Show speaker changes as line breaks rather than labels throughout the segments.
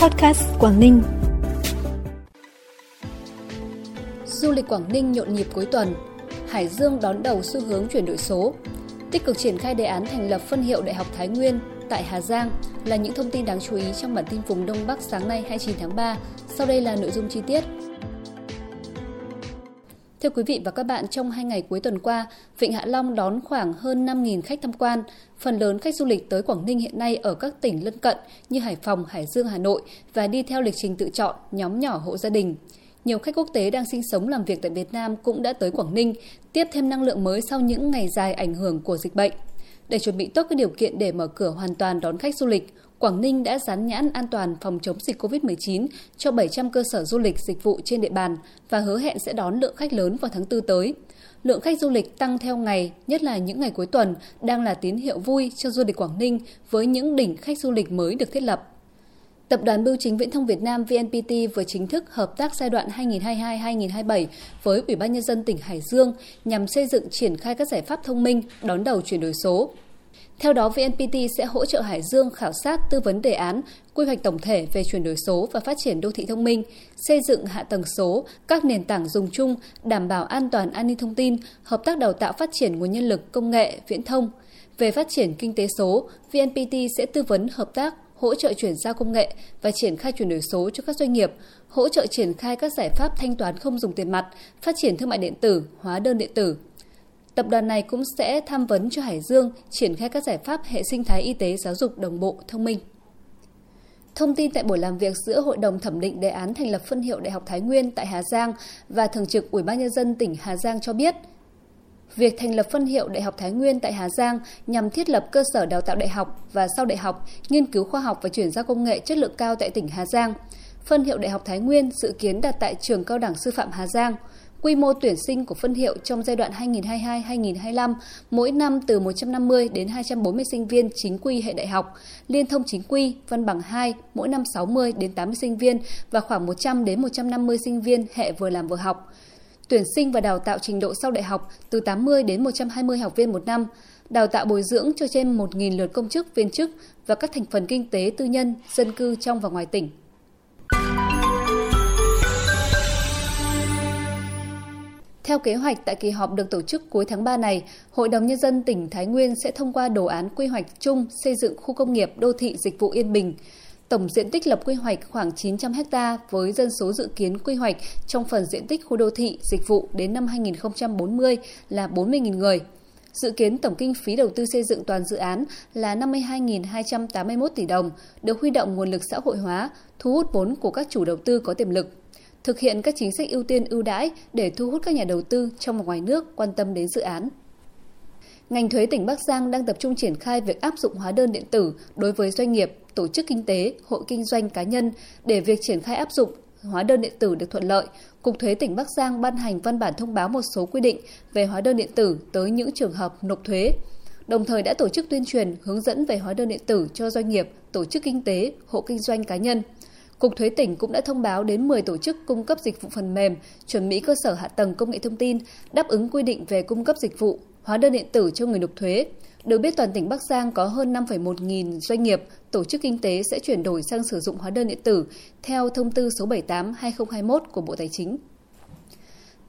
Podcast Quảng Ninh.
Du lịch Quảng Ninh nhộn nhịp cuối tuần. Hải Dương đón đầu xu hướng chuyển đổi số. Tích cực triển khai đề án thành lập phân hiệu Đại học Thái Nguyên tại Hà Giang là những thông tin đáng chú ý trong bản tin vùng Đông Bắc sáng nay 29 tháng 3. Sau đây là nội dung chi tiết. Thưa quý vị và các bạn, trong hai ngày cuối tuần qua, Vịnh Hạ Long đón khoảng hơn 5.000 khách tham quan. Phần lớn khách du lịch tới Quảng Ninh hiện nay ở các tỉnh lân cận như Hải Phòng, Hải Dương, Hà Nội và đi theo lịch trình tự chọn, nhóm nhỏ hộ gia đình. Nhiều khách quốc tế đang sinh sống làm việc tại Việt Nam cũng đã tới Quảng Ninh, tiếp thêm năng lượng mới sau những ngày dài ảnh hưởng của dịch bệnh. Để chuẩn bị tốt các điều kiện để mở cửa hoàn toàn đón khách du lịch, Quảng Ninh đã dán nhãn an toàn phòng chống dịch COVID-19 cho 700 cơ sở du lịch dịch vụ trên địa bàn và hứa hẹn sẽ đón lượng khách lớn vào tháng 4 tới. Lượng khách du lịch tăng theo ngày, nhất là những ngày cuối tuần, đang là tín hiệu vui cho du lịch Quảng Ninh với những đỉnh khách du lịch mới được thiết lập. Tập đoàn Bưu chính Viễn thông Việt Nam VNPT vừa chính thức hợp tác giai đoạn 2022-2027 với Ủy ban Nhân dân tỉnh Hải Dương nhằm xây dựng triển khai các giải pháp thông minh đón đầu chuyển đổi số. Theo đó, VNPT sẽ hỗ trợ Hải Dương khảo sát tư vấn đề án, quy hoạch tổng thể về chuyển đổi số và phát triển đô thị thông minh, xây dựng hạ tầng số, các nền tảng dùng chung, đảm bảo an toàn an ninh thông tin, hợp tác đào tạo phát triển nguồn nhân lực công nghệ, viễn thông. Về phát triển kinh tế số, VNPT sẽ tư vấn hợp tác, hỗ trợ chuyển giao công nghệ và triển khai chuyển đổi số cho các doanh nghiệp, hỗ trợ triển khai các giải pháp thanh toán không dùng tiền mặt, phát triển thương mại điện tử, hóa đơn điện tử, Tập đoàn này cũng sẽ tham vấn cho Hải Dương triển khai các giải pháp hệ sinh thái y tế giáo dục đồng bộ thông minh. Thông tin tại buổi làm việc giữa Hội đồng thẩm định đề án thành lập phân hiệu Đại học Thái Nguyên tại Hà Giang và Thường trực Ủy ban nhân dân tỉnh Hà Giang cho biết, việc thành lập phân hiệu Đại học Thái Nguyên tại Hà Giang nhằm thiết lập cơ sở đào tạo đại học và sau đại học, nghiên cứu khoa học và chuyển giao công nghệ chất lượng cao tại tỉnh Hà Giang. Phân hiệu Đại học Thái Nguyên dự kiến đặt tại trường cao đẳng sư phạm Hà Giang. Quy mô tuyển sinh của phân hiệu trong giai đoạn 2022-2025 mỗi năm từ 150 đến 240 sinh viên chính quy hệ đại học, liên thông chính quy, văn bằng 2 mỗi năm 60 đến 80 sinh viên và khoảng 100 đến 150 sinh viên hệ vừa làm vừa học. Tuyển sinh và đào tạo trình độ sau đại học từ 80 đến 120 học viên một năm, đào tạo bồi dưỡng cho trên 1.000 lượt công chức, viên chức và các thành phần kinh tế tư nhân, dân cư trong và ngoài tỉnh. Theo kế hoạch tại kỳ họp được tổ chức cuối tháng 3 này, Hội đồng Nhân dân tỉnh Thái Nguyên sẽ thông qua đồ án quy hoạch chung xây dựng khu công nghiệp đô thị dịch vụ Yên Bình. Tổng diện tích lập quy hoạch khoảng 900 ha với dân số dự kiến quy hoạch trong phần diện tích khu đô thị dịch vụ đến năm 2040 là 40.000 người. Dự kiến tổng kinh phí đầu tư xây dựng toàn dự án là 52.281 tỷ đồng, được huy động nguồn lực xã hội hóa, thu hút vốn của các chủ đầu tư có tiềm lực thực hiện các chính sách ưu tiên ưu đãi để thu hút các nhà đầu tư trong và ngoài nước quan tâm đến dự án. Ngành thuế tỉnh Bắc Giang đang tập trung triển khai việc áp dụng hóa đơn điện tử đối với doanh nghiệp, tổ chức kinh tế, hộ kinh doanh cá nhân để việc triển khai áp dụng hóa đơn điện tử được thuận lợi, Cục Thuế tỉnh Bắc Giang ban hành văn bản thông báo một số quy định về hóa đơn điện tử tới những trường hợp nộp thuế. Đồng thời đã tổ chức tuyên truyền hướng dẫn về hóa đơn điện tử cho doanh nghiệp, tổ chức kinh tế, hộ kinh doanh cá nhân – Cục Thuế tỉnh cũng đã thông báo đến 10 tổ chức cung cấp dịch vụ phần mềm, chuẩn bị cơ sở hạ tầng công nghệ thông tin, đáp ứng quy định về cung cấp dịch vụ, hóa đơn điện tử cho người nộp thuế. Được biết toàn tỉnh Bắc Giang có hơn 5,1 nghìn doanh nghiệp, tổ chức kinh tế sẽ chuyển đổi sang sử dụng hóa đơn điện tử theo thông tư số 78-2021 của Bộ Tài chính.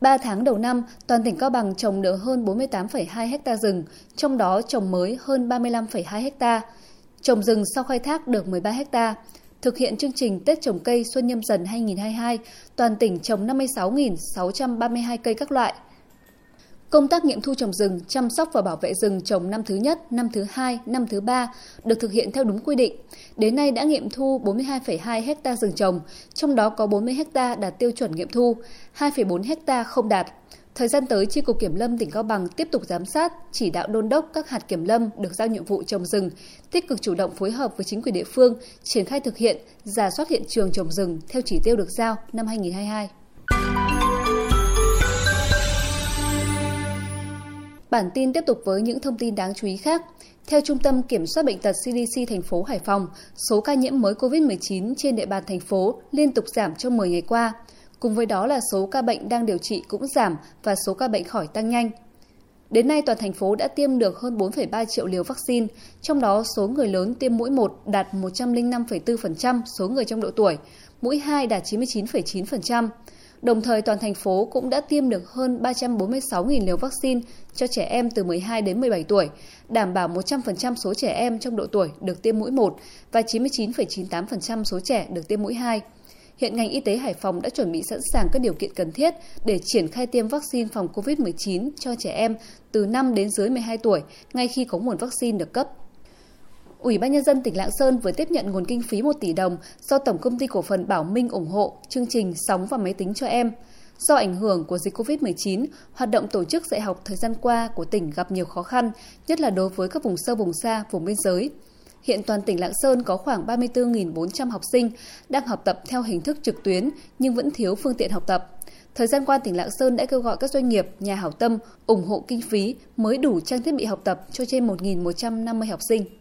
3 tháng đầu năm, toàn tỉnh Cao Bằng trồng được hơn 48,2 ha rừng, trong đó trồng mới hơn 35,2 ha. Trồng rừng sau khai thác được 13 ha. Thực hiện chương trình Tết trồng cây Xuân nhâm dần 2022, toàn tỉnh trồng 56.632 cây các loại. Công tác nghiệm thu trồng rừng, chăm sóc và bảo vệ rừng trồng năm thứ nhất, năm thứ hai, năm thứ ba được thực hiện theo đúng quy định. Đến nay đã nghiệm thu 42,2 ha rừng trồng, trong đó có 40 ha đạt tiêu chuẩn nghiệm thu, 2,4 ha không đạt. Thời gian tới, tri cục Kiểm lâm tỉnh Cao Bằng tiếp tục giám sát, chỉ đạo đôn đốc các hạt kiểm lâm được giao nhiệm vụ trồng rừng, tích cực chủ động phối hợp với chính quyền địa phương, triển khai thực hiện, giả soát hiện trường trồng rừng theo chỉ tiêu được giao năm 2022. Bản tin tiếp tục với những thông tin đáng chú ý khác. Theo Trung tâm Kiểm soát Bệnh tật CDC thành phố Hải Phòng, số ca nhiễm mới COVID-19 trên địa bàn thành phố liên tục giảm trong 10 ngày qua – Cùng với đó là số ca bệnh đang điều trị cũng giảm và số ca bệnh khỏi tăng nhanh. Đến nay, toàn thành phố đã tiêm được hơn 4,3 triệu liều vaccine, trong đó số người lớn tiêm mũi 1 đạt 105,4% số người trong độ tuổi, mũi 2 đạt 99,9%. Đồng thời, toàn thành phố cũng đã tiêm được hơn 346.000 liều vaccine cho trẻ em từ 12 đến 17 tuổi, đảm bảo 100% số trẻ em trong độ tuổi được tiêm mũi 1 và 99,98% số trẻ được tiêm mũi 2. Hiện ngành y tế Hải Phòng đã chuẩn bị sẵn sàng các điều kiện cần thiết để triển khai tiêm vaccine phòng COVID-19 cho trẻ em từ 5 đến dưới 12 tuổi ngay khi có nguồn vaccine được cấp. Ủy ban Nhân dân tỉnh Lạng Sơn vừa tiếp nhận nguồn kinh phí 1 tỷ đồng do Tổng Công ty Cổ phần Bảo Minh ủng hộ chương trình Sóng và Máy tính cho em. Do ảnh hưởng của dịch COVID-19, hoạt động tổ chức dạy học thời gian qua của tỉnh gặp nhiều khó khăn, nhất là đối với các vùng sâu vùng xa, vùng biên giới. Hiện toàn tỉnh Lạng Sơn có khoảng 34.400 học sinh đang học tập theo hình thức trực tuyến nhưng vẫn thiếu phương tiện học tập. Thời gian qua, tỉnh Lạng Sơn đã kêu gọi các doanh nghiệp, nhà hảo tâm ủng hộ kinh phí mới đủ trang thiết bị học tập cho trên 1.150 học sinh.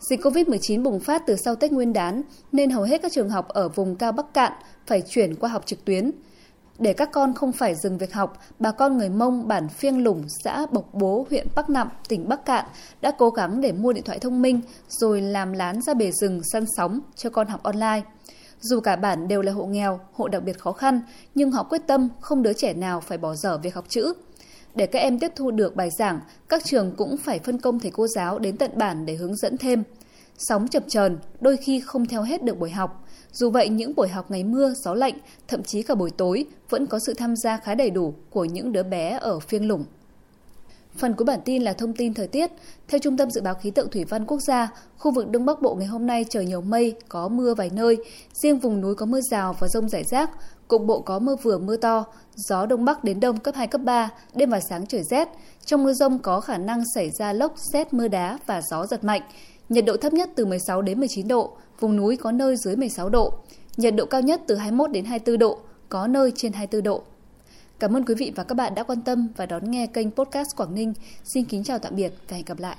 Dịch COVID-19 bùng phát từ sau Tết Nguyên đán nên hầu hết các trường học ở vùng cao Bắc Cạn phải chuyển qua học trực tuyến. Để các con không phải dừng việc học, bà con người Mông bản Phiêng Lủng, xã Bộc Bố, huyện Bắc Nậm, tỉnh Bắc Cạn đã cố gắng để mua điện thoại thông minh rồi làm lán ra bể rừng săn sóng cho con học online. Dù cả bản đều là hộ nghèo, hộ đặc biệt khó khăn, nhưng họ quyết tâm không đứa trẻ nào phải bỏ dở việc học chữ. Để các em tiếp thu được bài giảng, các trường cũng phải phân công thầy cô giáo đến tận bản để hướng dẫn thêm. Sóng chập chờn, đôi khi không theo hết được buổi học. Dù vậy, những buổi học ngày mưa, gió lạnh, thậm chí cả buổi tối vẫn có sự tham gia khá đầy đủ của những đứa bé ở phiêng lủng. Phần cuối bản tin là thông tin thời tiết. Theo Trung tâm Dự báo Khí tượng Thủy văn Quốc gia, khu vực Đông Bắc Bộ ngày hôm nay trời nhiều mây, có mưa vài nơi. Riêng vùng núi có mưa rào và rông rải rác. Cục bộ có mưa vừa mưa to, gió Đông Bắc đến Đông cấp 2, cấp 3, đêm và sáng trời rét. Trong mưa rông có khả năng xảy ra lốc, xét, mưa đá và gió giật mạnh. Nhiệt độ thấp nhất từ 16 đến 19 độ, vùng núi có nơi dưới 16 độ. Nhiệt độ cao nhất từ 21 đến 24 độ, có nơi trên 24 độ. Cảm ơn quý vị và các bạn đã quan tâm và đón nghe kênh podcast Quảng Ninh. Xin kính chào tạm biệt và hẹn gặp lại.